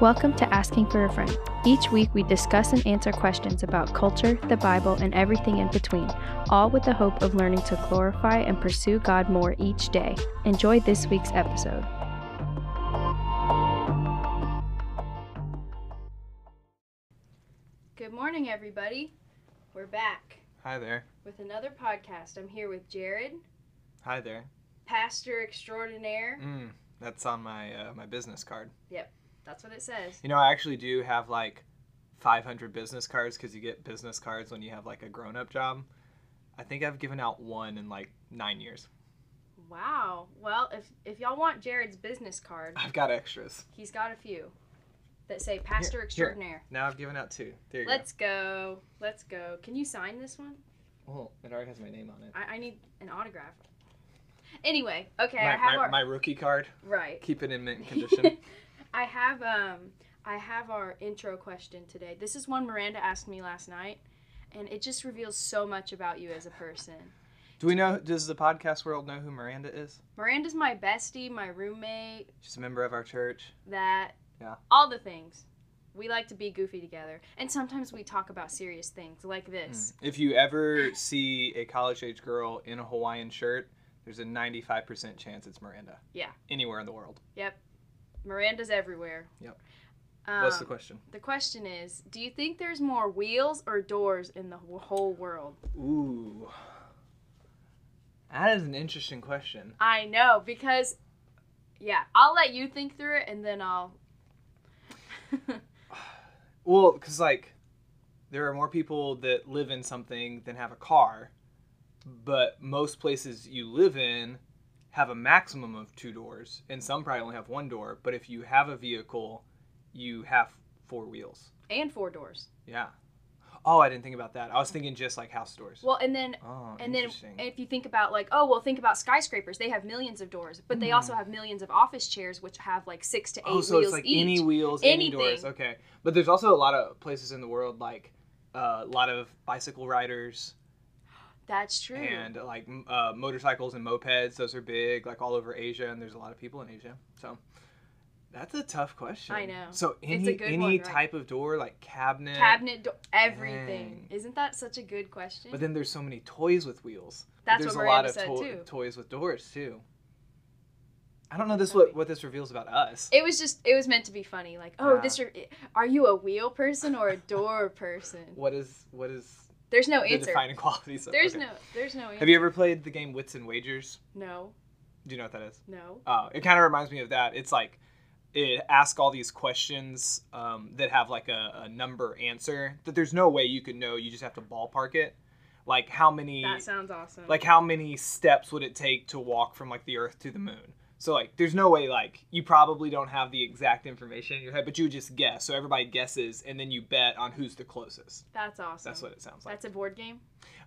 Welcome to Asking for a Friend. Each week we discuss and answer questions about culture, the Bible, and everything in between, all with the hope of learning to glorify and pursue God more each day. Enjoy this week's episode. Good morning, everybody. We're back Hi there. with another podcast. I'm here with Jared, Hi there. pastor extraordinaire. Mm, that's on my uh, my business card. That's what it says. You know, I actually do have like 500 business cards because you get business cards when you have like a grown up job. I think I've given out one in like nine years. Wow. Well, if if y'all want Jared's business card, I've got extras. he's got a few that say pastor here. extraordinaire. Now I've given out two. There you Let's go. Let's go. Can you sign this one? go. Oh, it already has my name on it. I, I need an autograph. Anyway, okay, I have my, our my rookie card. right. Keep it in mint condition. I have um I have our intro question today. This is one Miranda asked me last night, and it just reveals so much about you as a person. do we know? Does the podcast world know who Miranda is? Miranda's my bestie, my roommate, She's a member of our church. that Yeah. all the things. We like to be goofy together, and sometimes we talk about serious things like this. Mm. If you ever see a college age girl in a Hawaiian shirt, there's a 95% chance it's Miranda. Yeah. Anywhere in the world. Miranda's everywhere. Yep. Um, What's the question? The question is, do you think there's more wheels or doors in the whole world? Ooh. That is an interesting question. I know because yeah, I'll let you think through it and then I'll Well, because, like, there are more people that live in something than have a car, but most places you live in have a maximum of two doors, and some probably only have one door. But if you have a vehicle, you have four wheels. and four doors. Yeah. Oh, I didn't think about that. I was thinking just like house doors. Well, and then oh, and then if you think about like oh well think about skyscrapers they have millions of doors but they also have millions of office chairs which have like six to eight oh, so wheels it's like each any wheels, any doors. Okay, but there's also a lot of places in the world like uh, a lot of bicycle riders that's true and like uh, motorcycles and mopeds. Those are big, like all over Asia, and there's a lot of people in Asia. So that's a tough question. I know. So any any one, right? type of door, like cabinet, cabinet do- everything Dang. isn't that such a good question But then there's so many toys with wheels. That's there's what a lot of to- too. toys with doors too. I don't know this what what this reveals about us. it was just it was meant to be funny like oh Yeah. this are, are you a wheel person or a door person What is what is there's no the answer defining qualities? Of, there's okay. no there's no answer Have you ever played the game Wits and Wagers? no Do you know what that is? no Oh, it kind of reminds me of that. It's like it asks all these questions um, that have like a, a number answer that there's no way you could know. You just have to ballpark it. Like how many that sounds awesome like how many steps would it take to walk from like the Earth to the Moon? So like there's no way like you probably don't have the exact information in your head, but you would just guess. So everybody guesses, and then you bet on who's the closest. that's awesome That's what it sounds like. that's a board game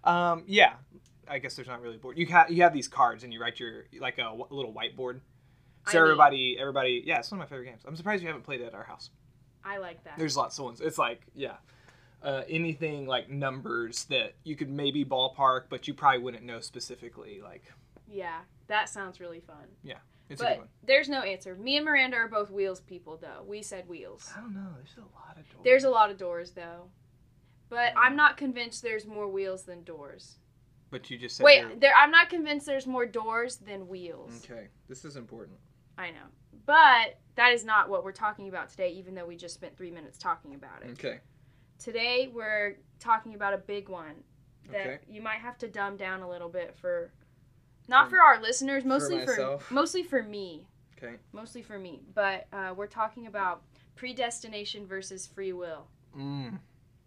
Um, yeah. I guess there's not really a board. You have you have these cards and you write your like a, w- little whiteboard. So need- everybody, everybody, yeah, it's one of my favorite games. I'm surprised you haven't played it at our house. i like that There's lots of ones. It's like yeah, uh, anything like numbers that you could maybe ballpark, but you probably wouldn't know specifically. Like Yeah, that sounds really fun. It's a good but one. there's no answer. Me and Miranda are both wheels people, though. We said wheels. I don't know. There's a lot of doors. There's a lot of doors, though. But I'm not convinced there's more wheels than doors. But you just said Wait, you're- there. I'm not convinced there's more doors than wheels. Okay, this is important. I know, but that is not what we're talking about today. Even though we just spent three minutes talking about it. Okay. Today we're talking about a big one that Okay. you might have to dumb down a little bit for. Not For- for our listeners, mostly for, myself? mostly for me. Okay. mostly for me. But uh, we're talking about predestination versus free will Mm.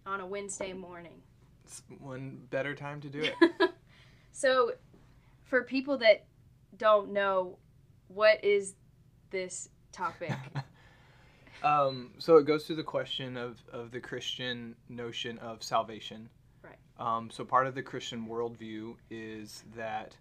on a Wednesday morning. It's one better time to do it. so, for people that don't know, what is this topic? Um, so it goes to the question of, of the Christian notion of salvation. Right. Um, so part of the Christian worldview is that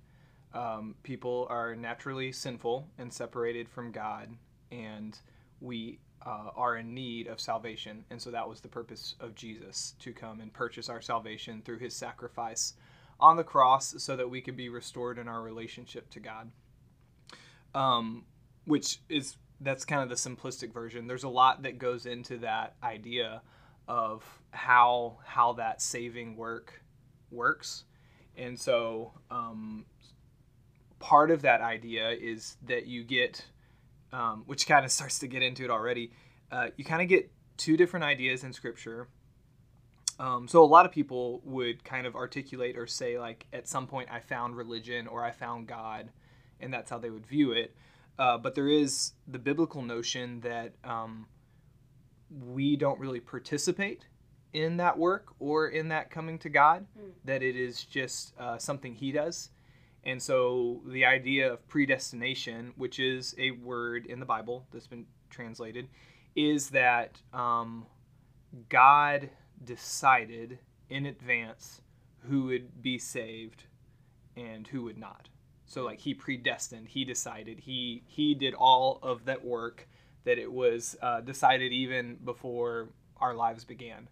um, people are naturally sinful and separated from God, and we uh, are in need of salvation. And so that was the purpose of Jesus to come and purchase our salvation through his sacrifice on the cross so that we could be restored in our relationship to God. Um, which is that's kind of the simplistic version. There's a lot that goes into that idea of how how that saving work works, and so um, part of that idea is that you get, um, which kind of starts to get into it already. Uh, you kind of get two different ideas in Scripture. Um, so a lot of people would kind of articulate or say like, at some point I found religion or I found God, and that's how they would view it. Uh, but there is the biblical notion that um, we don't really participate in that work or in that coming to God, mm. that it is just uh, something He does. And so the idea of predestination, which is a word in the Bible that's been translated, is that um, God decided in advance who would be saved and who would not. So like he predestined, he decided, he he did all of that work that it was uh, decided even before our lives began.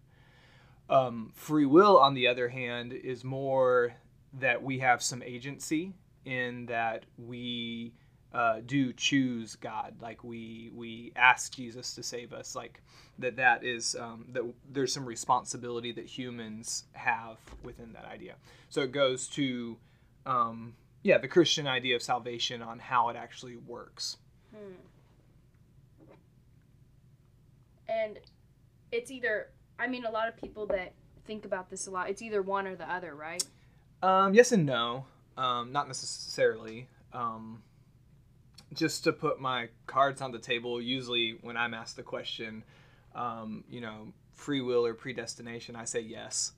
Um, free will, on the other hand, is more that we have some agency in that we uh, do choose God, like we we ask Jesus to save us, like that that is um, that there's some responsibility that humans have within that idea. So it goes to um, yeah the Christian idea of salvation on how it actually works. Hmm. And it's either I mean a lot of people that think about this a lot. It's either one or the other, right? Um, yes and no. Um, not necessarily. Um, just to put my cards on the table, usually when I'm asked the question, um, you know, free will or predestination, I say yes.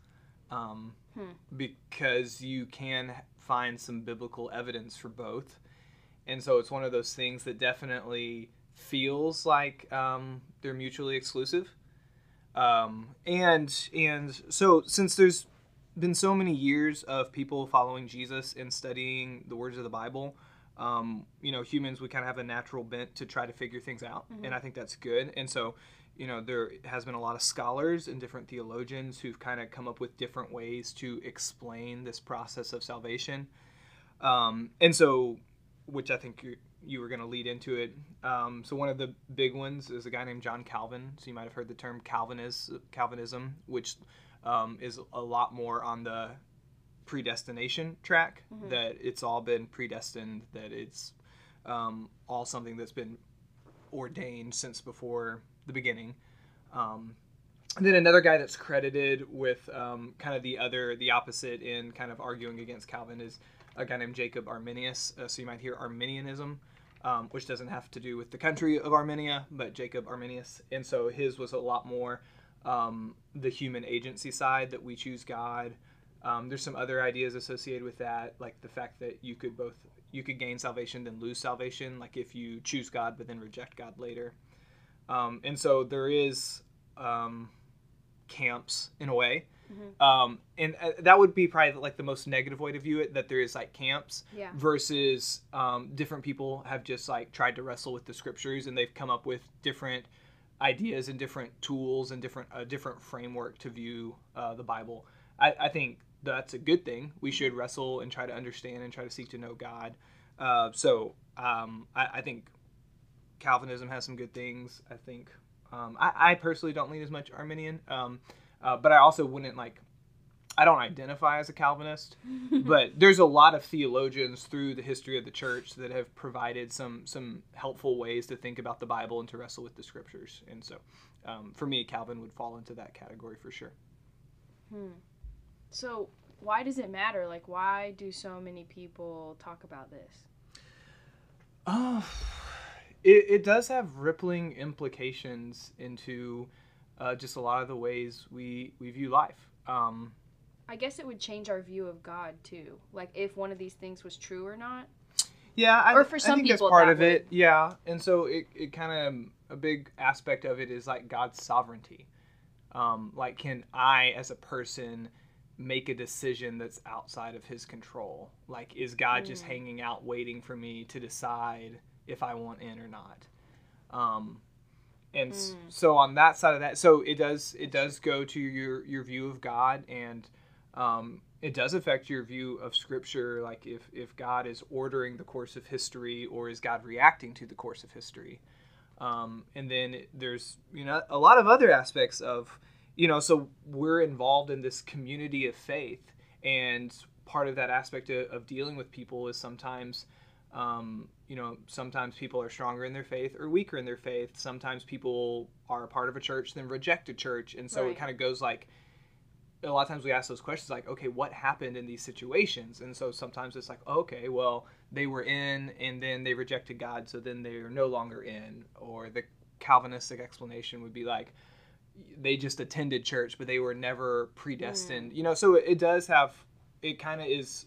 Um, hmm. Because you can find some biblical evidence for both. And so it's one of those things that definitely feels like um, they're mutually exclusive. Um, and and so since there's been so many years of people following Jesus and studying the words of the Bible, um, you know, humans we kind of have a natural bent to try to figure things out, mm-hmm. and I think that's good. And so, you know, there has been a lot of scholars and different theologians who've kind of come up with different ways to explain this process of salvation. Um, and so, which I think you, you were going to lead into it. Um, so one of the big ones is a guy named John Calvin. So you might have heard the term Calvinism, Calvinism, which um, is a lot more on the predestination track mm-hmm. that it's all been predestined that it's um, all something that's been ordained since before the beginning. Um, and then another guy that's credited with um, kind of the other the opposite in kind of arguing against calvin is a guy named jacob arminius. Uh, so you might hear arminianism um, which doesn't have to do with the country of armenia but jacob arminius. And so his was a lot more um, the human agency side that we choose God. Um, there's some other ideas associated with that, like the fact that you could both you could gain salvation then lose salvation, like if you choose God but then reject God later. Um, and so there is um, camps in a way. Mm-hmm. Um, and uh, that would be probably like the most negative way to view it that there is like camps yeah. versus um, different people have just like tried to wrestle with the scriptures and they've come up with different ideas and different tools and different a different framework to view uh, the Bible. I, I, think that's a good thing. We should wrestle and try to understand and try to seek to know God. Uh, so um, I, I, think Calvinism has some good things. I think um, I, I, personally don't lean as much Arminian, um, uh, but I also wouldn't like I don't identify as a Calvinist, but there's a lot of theologians through the history of the church that have provided some some helpful ways to think about the Bible and to wrestle with the scriptures. And so, um, for me, Calvin would fall into that category for sure. Hmm. So, why does it matter? Like, why do so many people talk about this? Uh, it, it does have rippling implications into uh, just a lot of the ways we, we view life. Um, I guess it would change our view of God too. Like if one of these things was true or not. Yeah, I, or for some I think people, that's part that of would. it. Yeah, and so it, it kind of a big aspect of it is like God's sovereignty. Um, like, can I as a person make a decision that's outside of His control? Like, is God mm. just hanging out waiting for me to decide if I want in or not? Um, and mm. so on that side of that, so it does it does go to your your view of God and um, it does affect your view of scripture like if, if god is ordering the course of history or is god reacting to the course of history. Um, and then there's you know a lot of other aspects of you know so we're involved in this community of faith and part of that aspect of, of dealing with people is sometimes um, you know sometimes people are stronger in their faith or weaker in their faith. Sometimes people are a part of a church then reject a church. And so Right. it kind of goes like a lot of times we ask those questions like okay what happened in these situations? And so sometimes it's like okay well they were in and then they rejected god so then they're no longer in. Or the calvinistic explanation would be like they just attended church but they were never predestined. You know so it, it does have it kind of is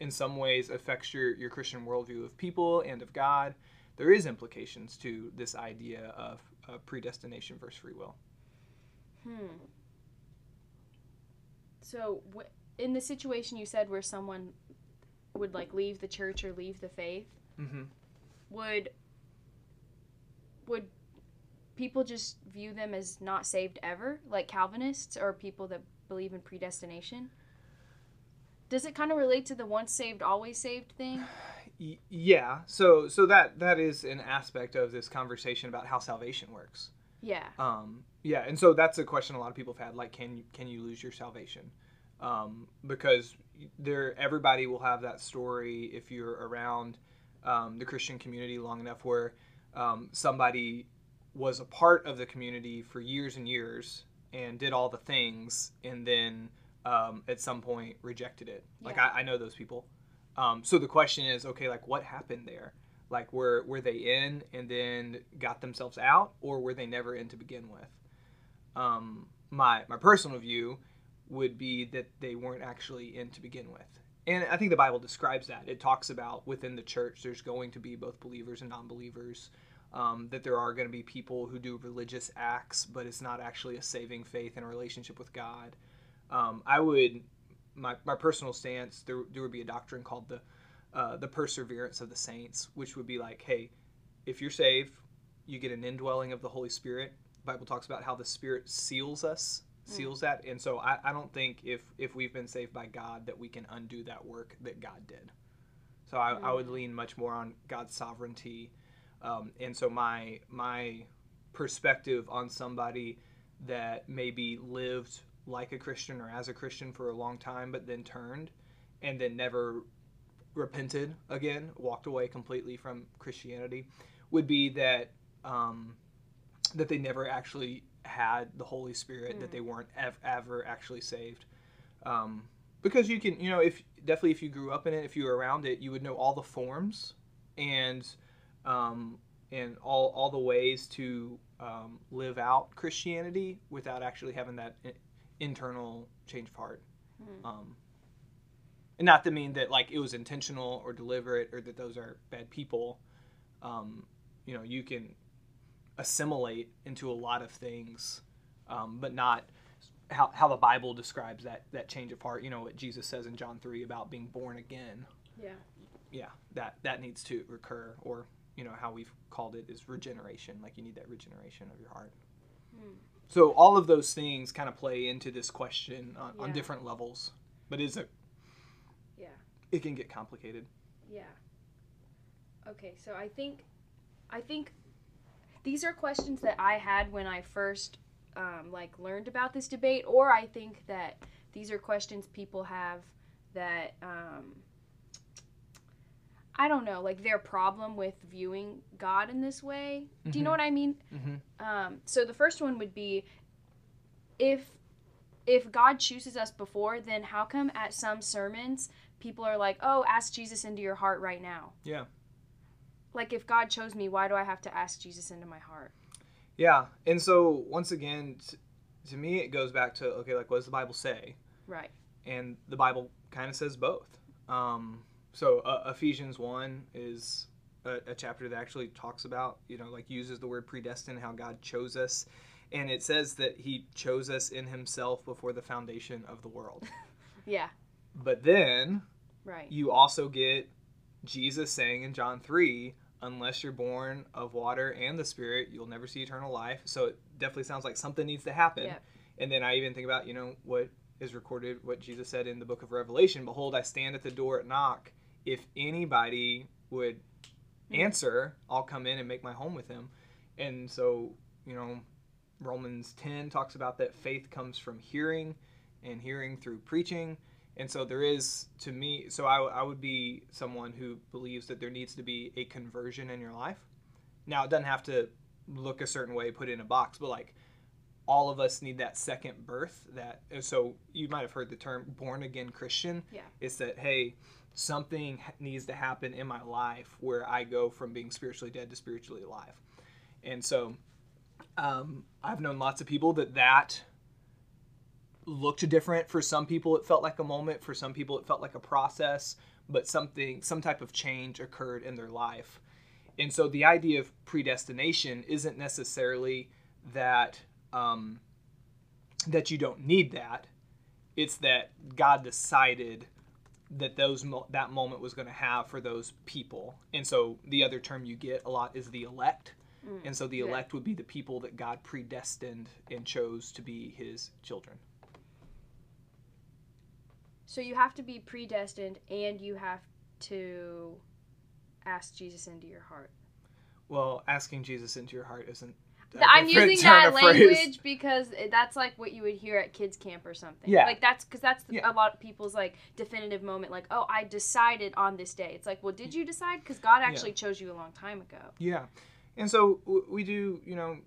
in some ways affects your, your christian worldview of people and of god. There is implications to this idea of uh, predestination versus free will. Hmm. So, w- in the situation you said where someone would like leave the church or leave the faith, mm-hmm. would would people just view them as not saved ever, like Calvinists or people that believe in predestination? Does it kind of relate to the once saved always saved thing? Yeah so so that that is an aspect of this conversation about how salvation works Yeah. um yeah and so that's a question a lot of people have had like can you can you lose your salvation um because there everybody will have that story if you're around um, the christian community long enough where um, somebody was a part of the community for years and years and did all the things and then um, at some point rejected it like Yeah. I, I know those people um, so the question is, okay, like what happened there? Like were were they in and then got themselves out, or were they never in to begin with? Um, my my personal view would be that they weren't actually in to begin with, and I think the Bible describes that. It talks about within the church, there's going to be both believers and non-believers. Um, that there are going to be people who do religious acts, but it's not actually a saving faith and a relationship with God. Um, I would my, my personal stance, there, there would be a doctrine called the uh, the perseverance of the saints, which would be like, hey, if you're saved, you get an indwelling of the Holy Spirit. The Bible talks about how the Spirit seals us, seals that, and so I, I don't think if if we've been saved by God that we can undo that work that God did. So I, I would lean much more on God's sovereignty, um, and so my my perspective on somebody that maybe lived like a Christian or as a Christian for a long time, but then turned and then never repented again, walked away completely from Christianity, would be that um, that they never actually had the Holy Spirit, that they weren't ev- ever actually saved. Um, because you can, you know, if definitely if you grew up in it, if you were around it, you would know all the forms and um, and all all the ways to um, live out Christianity without actually having that internal change of heart. Um, and not to mean that like it was intentional or deliberate or that those are bad people. Um, you know, you can assimilate into a lot of things, um, but not how, how the Bible describes that that change of heart. You know what Jesus says in John three about being born again. Yeah. Yeah, that that needs to recur, or you know how we've called it is regeneration. Like you need that regeneration of your heart. So all of those things kind of play into this question on, on different levels, but is a Yeah. It can get complicated. Yeah. Okay, so I think, I think, these are questions that I had when I first, um, like learned about this debate, or I think that these are questions people have that, um, I don't know, like their problem with viewing God in this way. Do you know Mhm. what I mean? Mm-hmm. Um, so the first one would be if if God chooses us before, then how come at some sermons people are like, "Oh, ask Jesus into your heart right now." Yeah. Like if God chose me, why do I have to ask Jesus into my heart? Yeah, and so once again, t- to me, it goes back to okay, like what does the Bible say? Right. And the Bible kind of says both. Um, so uh, Ephesians one is a, a chapter that actually talks about you know like uses the word predestined, how God chose us, and it says that He chose us in Himself before the foundation of the world. Yeah. But then Right. you also get Jesus saying in John 3, unless you're born of water and the Spirit, you'll never see eternal life. So it definitely sounds like something needs to happen. And then I even think about, you know, what is recorded, what Jesus said in the book of Revelation Behold, I stand at the door and knock. If anybody would Mhm. answer, I'll come in and make my home with him. And so, you know, Romans 10 talks about that faith comes from hearing and hearing through preaching. And so there is, to me, so I, I would be someone who believes that there needs to be a conversion in your life. Now, it doesn't have to look a certain way, put in a box, but like all of us need that second birth. That so you might have heard the term born again Christian. Yeah. It's that hey, something needs to happen in my life where I go from being spiritually dead to spiritually alive. And so um, I've known lots of people that that looked different. For some people, it felt like a moment. For some people, it felt like a process. But something, some type of change occurred in their life. And so the idea of predestination isn't necessarily that um, that you don't need that. It's that God decided that those that moment was going to have for those people. And so the other term you get a lot is the elect. Mm, and so the yeah. elect would be the people that God predestined and chose to be his children. So you have to be predestined and you have to ask Jesus into your heart. Well, asking Jesus into your heart isn't I'm using that language because that's like what you would hear at kids camp or something. Yeah. Like that's because that's the, yeah. a lot of people's like definitive moment. Like, oh, I decided on this day. It's like, well, did mm. you decide? Because God actually yeah. chose you a long time ago. Yeah, and so we do. You know,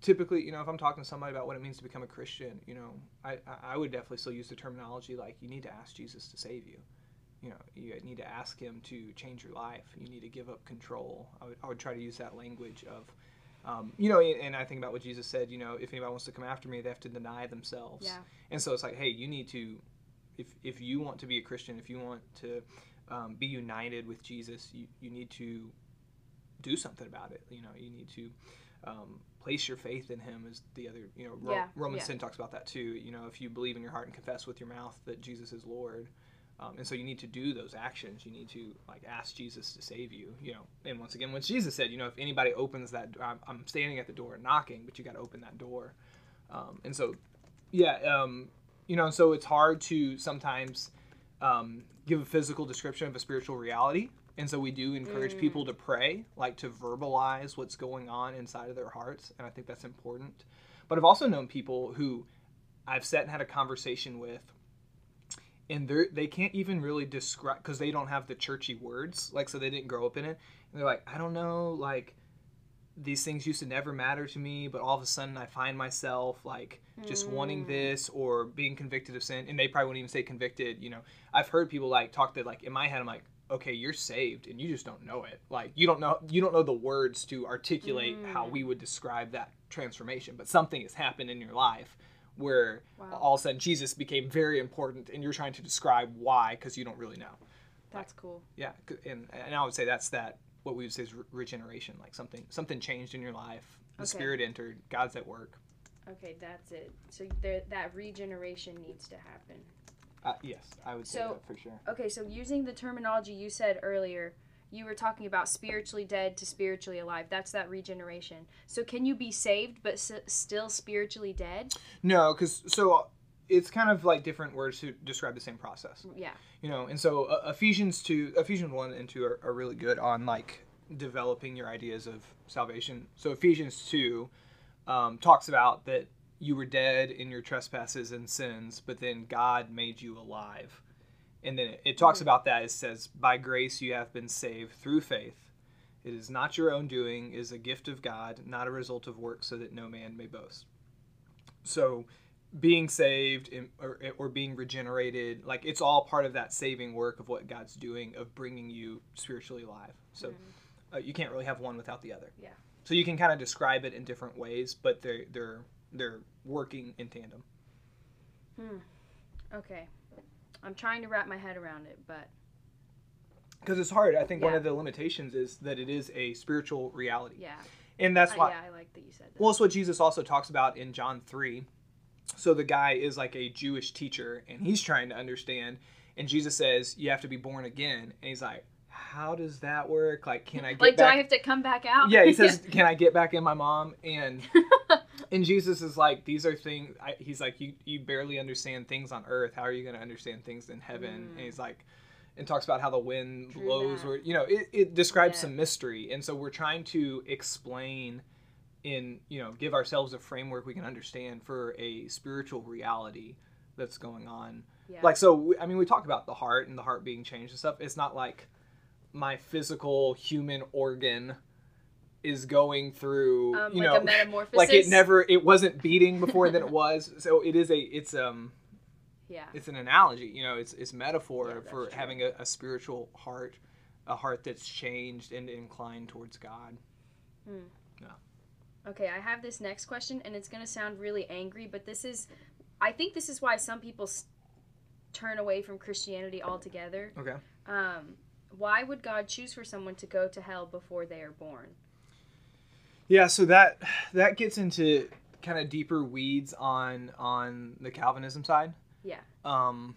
typically, you know, if I'm talking to somebody about what it means to become a Christian, you know, I I would definitely still use the terminology like you need to ask Jesus to save you. You know, you need to ask Him to change your life. You need to give up control. I would, I would try to use that language of um, you know, and I think about what Jesus said. You know, if anybody wants to come after me, they have to deny themselves. Yeah. And so it's like, hey, you need to, if if you want to be a Christian, if you want to um, be united with Jesus, you you need to do something about it. You know, you need to um, place your faith in Him. Is the other, you know, yeah. Romans yeah. ten talks about that too. You know, if you believe in your heart and confess with your mouth that Jesus is Lord. Um, and so you need to do those actions. You need to like ask Jesus to save you. You know, and once again, when Jesus said, you know, if anybody opens that, I'm, I'm standing at the door knocking, but you got to open that door. Um, and so, yeah, um, you know, so it's hard to sometimes um, give a physical description of a spiritual reality. And so we do encourage mm. people to pray, like to verbalize what's going on inside of their hearts. And I think that's important. But I've also known people who I've sat and had a conversation with and they they can't even really describe because they don't have the churchy words like so they didn't grow up in it and they're like i don't know like these things used to never matter to me but all of a sudden i find myself like just mm. wanting this or being convicted of sin and they probably wouldn't even say convicted you know i've heard people like talk that like in my head i'm like okay you're saved and you just don't know it like you don't know you don't know the words to articulate mm. how we would describe that transformation but something has happened in your life where wow. all of a sudden Jesus became very important, and you're trying to describe why because you don't really know. That's cool. Yeah, and and I would say that's that what we would say is regeneration, like something something changed in your life, the okay. Spirit entered, God's at work. Okay, that's it. So there, that regeneration needs to happen. Uh, yes, I would say so, that for sure. Okay, so using the terminology you said earlier, you were talking about spiritually dead to spiritually alive. That's that regeneration. So can you be saved but s- still spiritually dead? No, because so it's kind of like different words to describe the same process. Yeah. You know, and so uh, Ephesians two, Ephesians one and two are, are really good on like developing your ideas of salvation. So Ephesians two um, talks about that you were dead in your trespasses and sins, but then God made you alive and then it, it talks mm-hmm. about that. It says, "By grace you have been saved through faith. It is not your own doing; is a gift of God, not a result of works, so that no man may boast." So, being saved or, or being regenerated, like it's all part of that saving work of what God's doing of bringing you spiritually alive. So, mm-hmm. uh, you can't really have one without the other. Yeah. So you can kind of describe it in different ways, but they're they're they're working in tandem. Hmm. Okay. I'm trying to wrap my head around it, but because it's hard. I think yeah. one of the limitations is that it is a spiritual reality. Yeah. And that's why. Uh, yeah, I like that you said that. Well, it's what Jesus also talks about in John three. So the guy is like a Jewish teacher, and he's trying to understand. And Jesus says, "You have to be born again." And he's like, "How does that work? Like, can I get like? Back? Do I have to come back out?" Yeah, he says, "Can I get back in my mom?" And and Jesus is like, these are things. I, he's like, you you barely understand things on earth. How are you going to understand things in heaven? Mm. And he's like, and talks about how the wind True blows, that. or you know, it, it describes yeah. some mystery. And so we're trying to explain in you know give ourselves a framework we can understand for a spiritual reality that's going on. Yeah. Like so, I mean, we talk about the heart and the heart being changed and stuff. It's not like my physical human organ is going through um, you like know a metamorphosis. like it never it wasn't beating before than it was so it is a it's um Yeah. it's an analogy you know it's it's metaphor Yeah, for true. having a, a spiritual heart a heart that's changed and inclined towards god Okay, I have this next question, and it's going to sound really angry, but this is, I think this is why some people s- turn away from Christianity altogether. okay Um, why would God choose for someone to go to hell before they are born? Yeah so that that gets into kind of deeper weeds on on the calvinism side Yeah. um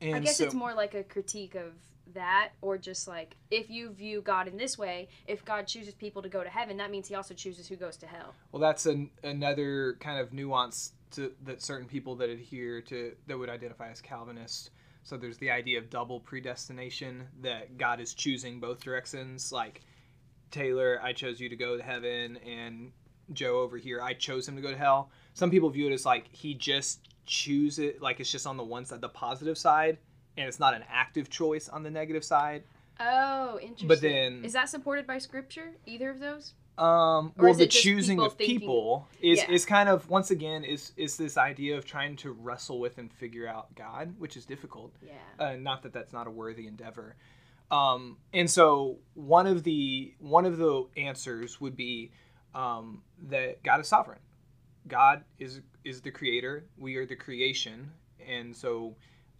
and I guess so, it's more like a critique of that, or just like if you view God in this way, if God chooses people to go to heaven, that means He also chooses who goes to hell. Well, that's an, another kind of nuance to that certain people that adhere to that would identify as Calvinist. So there's the idea of double predestination that God is choosing both directions. Like Taylor, I chose you to go to heaven, and Joe over here, I chose him to go to hell. Some people view it as like he just choose it, like it's just on the one side, the positive side, and it's not an active choice on the negative side. Oh, interesting. But then- is that supported by Scripture? Either of those? Um, Or well, the choosing people of thinking- people is, Yeah. is kind of once again is is this idea of trying to wrestle with and figure out God, which is difficult. Yeah. Uh, not that that's not a worthy endeavor. Um, and so one of the one of the answers would be um, that God is sovereign. God is is the creator. We are the creation, and so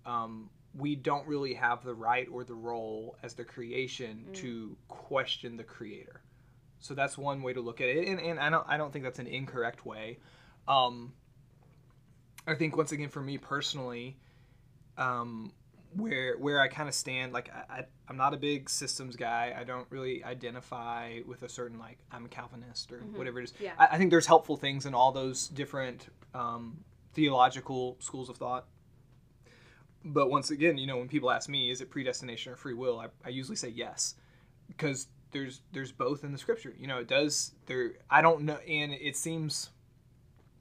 um, we don't really have the right or the role as the creation Mm. to question the creator. So that's one way to look at it, and, and I don't I don't think that's an incorrect way. Um, I think once again for me personally, um, where where I kind of stand, like I, I I'm not a big systems guy. I don't really identify with a certain like I'm a Calvinist or Mhm. whatever it is. Yeah. I, I think there's helpful things in all those different um, theological schools of thought. But once again, you know, when people ask me, is it predestination or free will? I, I usually say yes, because there's there's both in the scripture. You know, it does. There, I don't know, and it seems,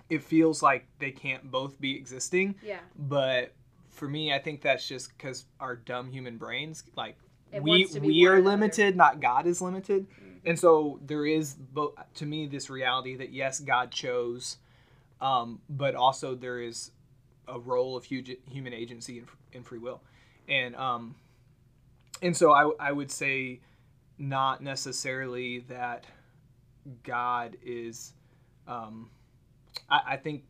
it feels like they can't both be existing. Yeah. But for me, I think that's just because our dumb human brains, like It we wants to be we are or the other. limited, not God is limited, Mm. and so there is, bo- to me, this reality that yes, God chose, um, but also there is a role of huge human agency in, in free will, and um, and so I I would say not necessarily that God is, um, I, I think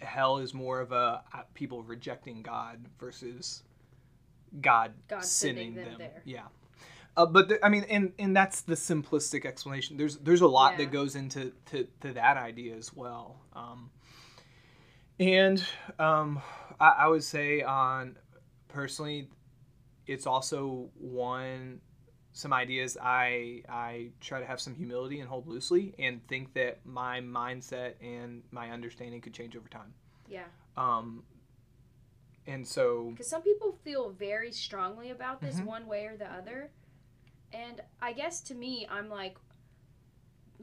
hell is more of a uh, people rejecting God versus God, God sending sending them them. there. Yeah. Uh, but the, I mean, and and that's the simplistic explanation. There's there's a lot Yeah. that goes into to, to that idea as well. Um, and um, I, I would say on personally, it's also one some ideas I I try to have some humility and hold loosely and think that my mindset and my understanding could change over time. Yeah. Um, and so Because some people feel very strongly about this Mhm. one way or the other. And I guess to me, I'm like,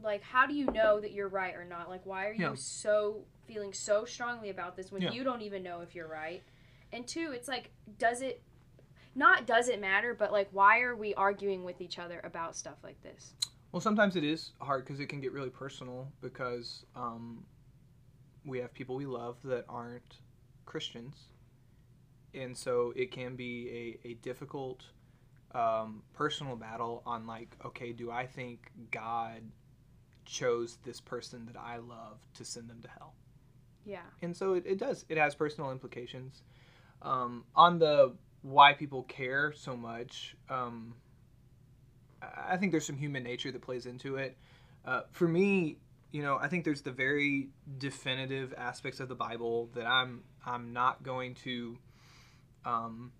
like, how do you know that you're right or not? Like, why are you Yeah. so feeling so strongly about this when Yeah. you don't even know if you're right? And two, it's like, does it, not does it matter, but like, why are we arguing with each other about stuff like this? Well, sometimes it is hard because it can get really personal because um, we have people we love that aren't Christians. And so it can be a, a difficult um, personal battle on, like, okay, do I think God chose this person that I love to send them to hell? Yeah. and so it, it does it has personal implications um, on the why people care so much um, I- think there's some human nature that plays into it. Uh, for me you know i think there's the very definitive aspects of the bible that i'm i'm not going to um,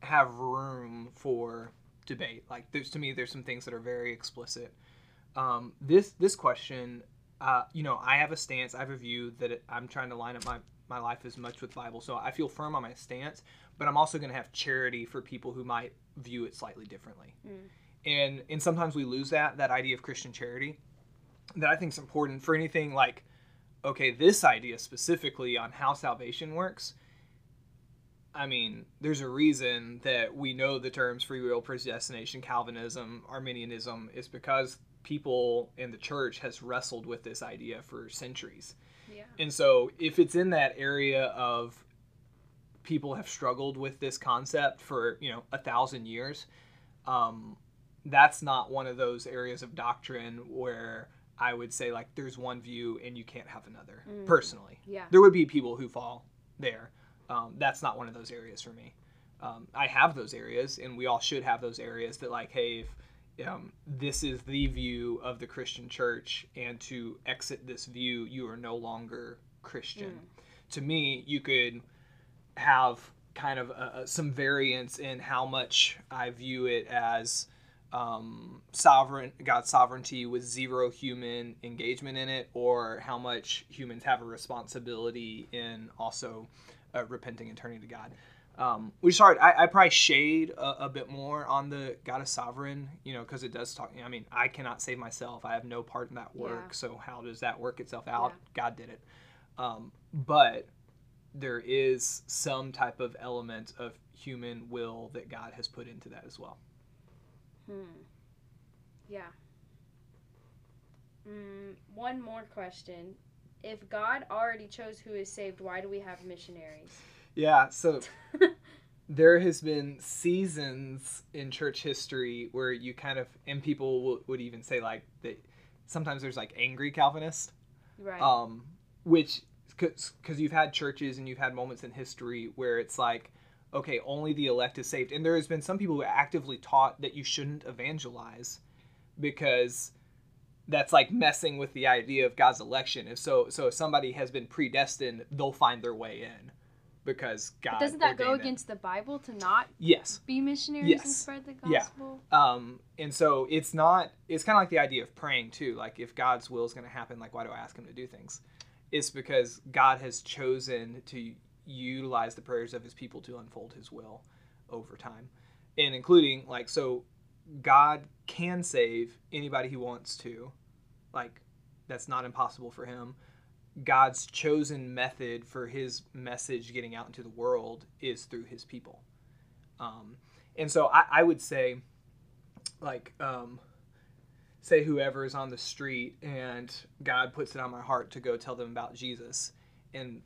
have room for debate. Like there's to me there's some things that are very explicit. Um, this this question uh, you know, I have a stance, I have a view that I'm trying to line up my, my life as much with Bible. So I feel firm on my stance, but I'm also going to have charity for people who might view it slightly differently. Mm. And and sometimes we lose that that idea of Christian charity. that I think is important for anything like, okay, this idea specifically on how salvation works. I mean, there's a reason that we know the terms free will, predestination, Calvinism, Arminianism is because people in the church has wrestled with this idea for centuries. Yeah. And so if it's in that area of people have struggled with this concept for, you know, a thousand years, um, that's not one of those areas of doctrine where I would say like there's one view and you can't have another. Mm. Personally, Yeah. there would be people who fall there. Um, that's not one of those areas for me. Um, I have those areas, and we all should have those areas that like, hey, if um, this is the view of the Christian church, and to exit this view, you are no longer Christian. To me, you could have kind of uh some variance in how much I view it as um, sovereign God's sovereignty with zero human engagement in it, or how much humans have a responsibility in also uh, repenting and turning to God. Um, which is hard. I, I probably shade a, a bit more on the God is sovereign, you know, because it does talk. I mean, I cannot save myself. I have no part in that work. Yeah. So how does that work itself out? Yeah. God did it. Um, but there is some type of element of human will that God has put into that as well. Hmm. Yeah. Mm, one more question. If God already chose who is saved, why do we have missionaries? Yeah, so there has been seasons in church history where you kind of and people will, would even say like that sometimes there's like angry Calvinists, Right. um, which because you've had churches and you've had moments in history where it's like okay only the elect is saved and there has been some people who actively taught that you shouldn't evangelize because that's like messing with the idea of God's election. If so, so if somebody has been predestined, they'll find their way in because God. But doesn't that go it. against the Bible to not Yes. be missionaries and spread the Yeah. gospel? Um, and so it's not. It's kind of like the idea of praying too. Like if God's will is going to happen, like why do I ask Him to do things? It's because God has chosen to utilize the prayers of His people to unfold His will over time, and including like so, God can save anybody He wants to, like that's not impossible for Him. God's chosen method for His message getting out into the world is through His people. Um, and so I, I would say like um, say whoever is on the street and god puts it on my heart to go tell them about jesus and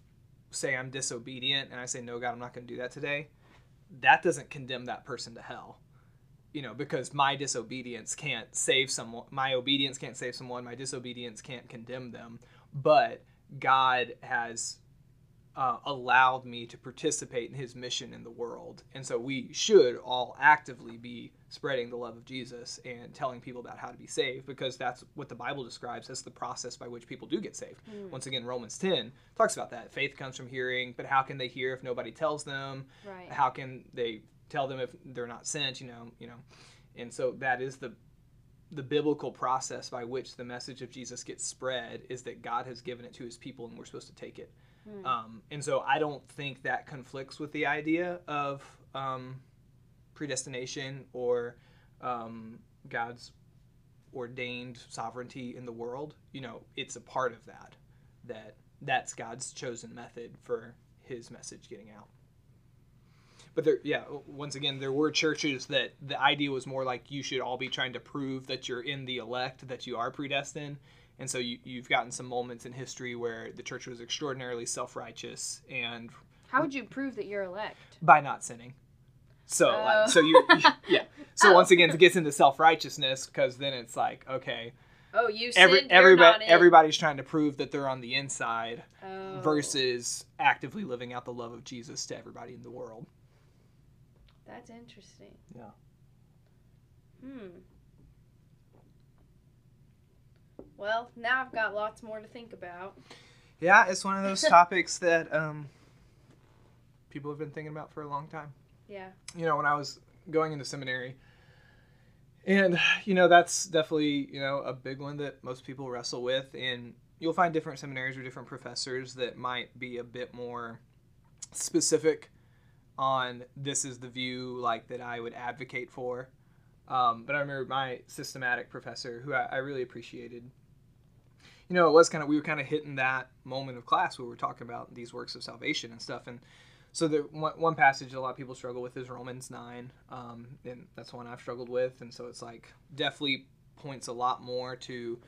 say i'm disobedient and i say no god i'm not going to do that today that doesn't condemn that person to hell. You know because my disobedience can't save someone my obedience can't save someone my disobedience can't condemn them but god has uh, allowed me to participate in his mission in the world. And so we should all actively be spreading the love of Jesus and telling people about how to be saved because that's what the Bible describes as the process by which people do get saved. Once again, Romans 10 talks about that. Faith comes from hearing, but how can they hear if nobody tells them? Right. How can they tell them if they're not sent, you know, you know. And so that is the the biblical process by which the message of Jesus gets spread is that God has given it to his people and we're supposed to take it. Hmm. Um, and so I don't think that conflicts with the idea of um, predestination or um, God's ordained sovereignty in the world. You know, it's a part of that. That that's God's chosen method for His message getting out. But there, yeah, once again, there were churches that the idea was more like you should all be trying to prove that you're in the elect, that you are predestined. And so you, you've gotten some moments in history where the church was extraordinarily self righteous and How would you prove that you're elect? by not sinning. So, Oh. like, so you, yeah. So Oh. once again, it gets into self righteousness because then it's like, okay, Oh, you every, sinned. everybody, everybody's trying to prove that they're on the inside Oh. versus actively living out the love of Jesus to everybody in the world. That's interesting. Yeah. Hmm. Well, now I've got lots more to think about. Yeah, it's one of those topics that um, people have been thinking about for a long time. Yeah. you know, when I was going into seminary. And, you know, that's definitely, you know, a big one that most people wrestle with. And you'll find different seminaries or different professors that might be a bit more specific on this is the view, like, that I would advocate for. Um, but I remember my systematic professor, who I, I really appreciated, you know, it was kind of we were kind of hitting that moment of class where we were talking about these works of salvation and stuff, and so the one, one passage a lot of people struggle with is Romans nine, um, and that's one I've struggled with, and so it's like definitely points a lot more to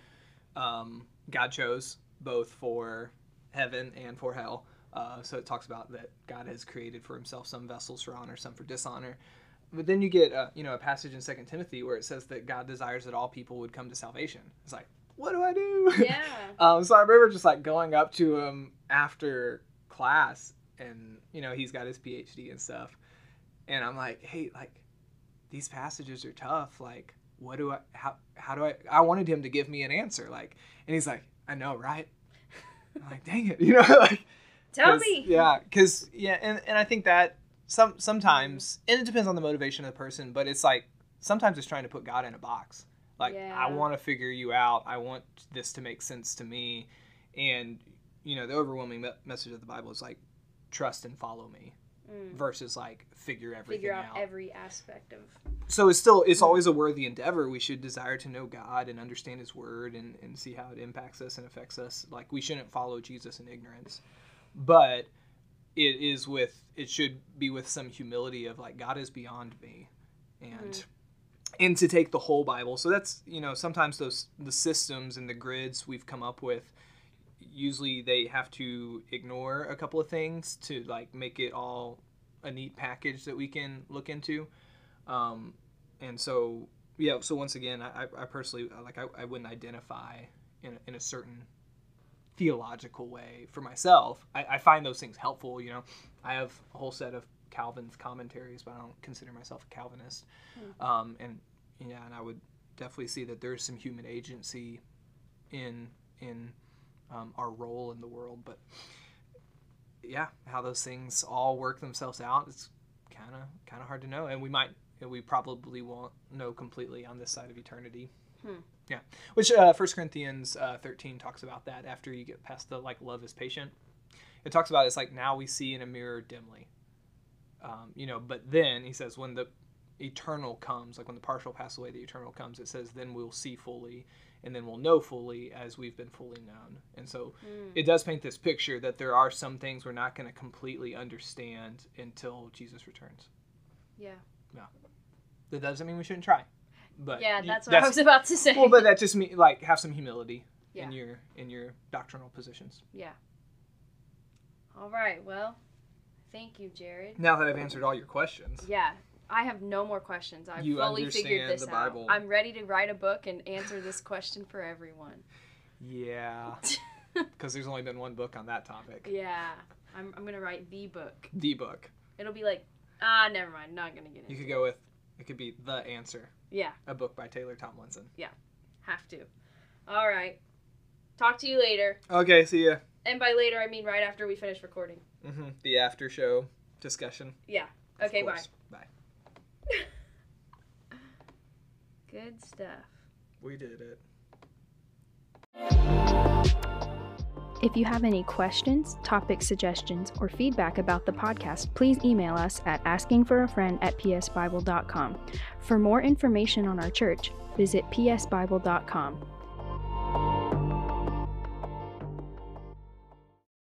um, God chose both for heaven and for hell. Uh, so it talks about that God has created for Himself some vessels for honor, some for dishonor. But then you get uh, you know a passage in Second Timothy where it says that God desires that all people would come to salvation. It's like, what do I do? Yeah. um, so I remember just like going up to him after class, and you know he's got his PhD and stuff, and I'm like, hey, like these passages are tough. Like, what do I? How how do I? I wanted him to give me an answer, like, and he's like, I know, right? I'm like, dang it, you know, like. Tell me. Yeah, because yeah, and, and I think that some sometimes, and it depends on the motivation of the person, but it's like sometimes it's trying to put God in a box. Like Yeah. I want to figure you out. I want this to make sense to me, and you know the overwhelming me- message of the Bible is like trust and follow me Mm. versus like figure everything Figure out out. every aspect of. so it's still it's always a worthy endeavor. We should desire to know God and understand His Word and and see how it impacts us and affects us. Like we shouldn't follow Jesus in ignorance, but it is with it should be with some humility of like God is beyond me, and Mhm. And to take the whole Bible. So that's you know sometimes those the systems and the grids we've come up with. Usually they have to ignore a couple of things to like make it all a neat package that we can look into. Um, and so yeah, so once again, I, I- personally like I, I wouldn't identify in, in a certain theological way for myself. I, I find those things helpful. You know, I have a whole set of Calvin's commentaries, but I don't consider myself a Calvinist. Um, and yeah, and I would definitely see that there's some human agency in in um, our role in the world, but yeah, how those things all work themselves out, it's kind of kind of hard to know, and we might we probably won't know completely on this side of eternity. Hmm. Yeah, which uh, Corinthians uh, 13 talks about that. After you get past the like love is patient, it talks about it's like now we see in a mirror dimly. Um, you know, but then he says when the eternal comes, like when the partial pass away, the eternal comes. It says then we'll see fully, and then we'll know fully as we've been fully known. And so Mm. it does paint this picture that there are some things we're not going to completely understand until Jesus returns. Yeah. That doesn't mean we shouldn't try. But yeah, that's what I was about to say. well, but that just means like have some humility Yeah. in your in your doctrinal positions. yeah. All right. Well, thank you, Jared. Now that I've answered all your questions, Yeah. I have no more questions. I've You fully figured this the out. I'm ready to write a book and answer this question for everyone. yeah, because there's only been one book on that topic. Yeah. I'm, I'm going to write the book. The book. It'll be like, ah, never mind. Not going to get it. You could go with it could be the answer, Yeah. a book by Taylor Tomlinson. Yeah. Have to. All right. Talk to you later. Okay, see ya. And by later, I mean right after we finish recording. Hmm The after show discussion. Yeah. Okay, bye. Bye. Good stuff. We did it. If you have any questions, topic suggestions, or feedback about the podcast, please email us at askingforafriend at psbible.com. For more information on our church, visit psbible.com.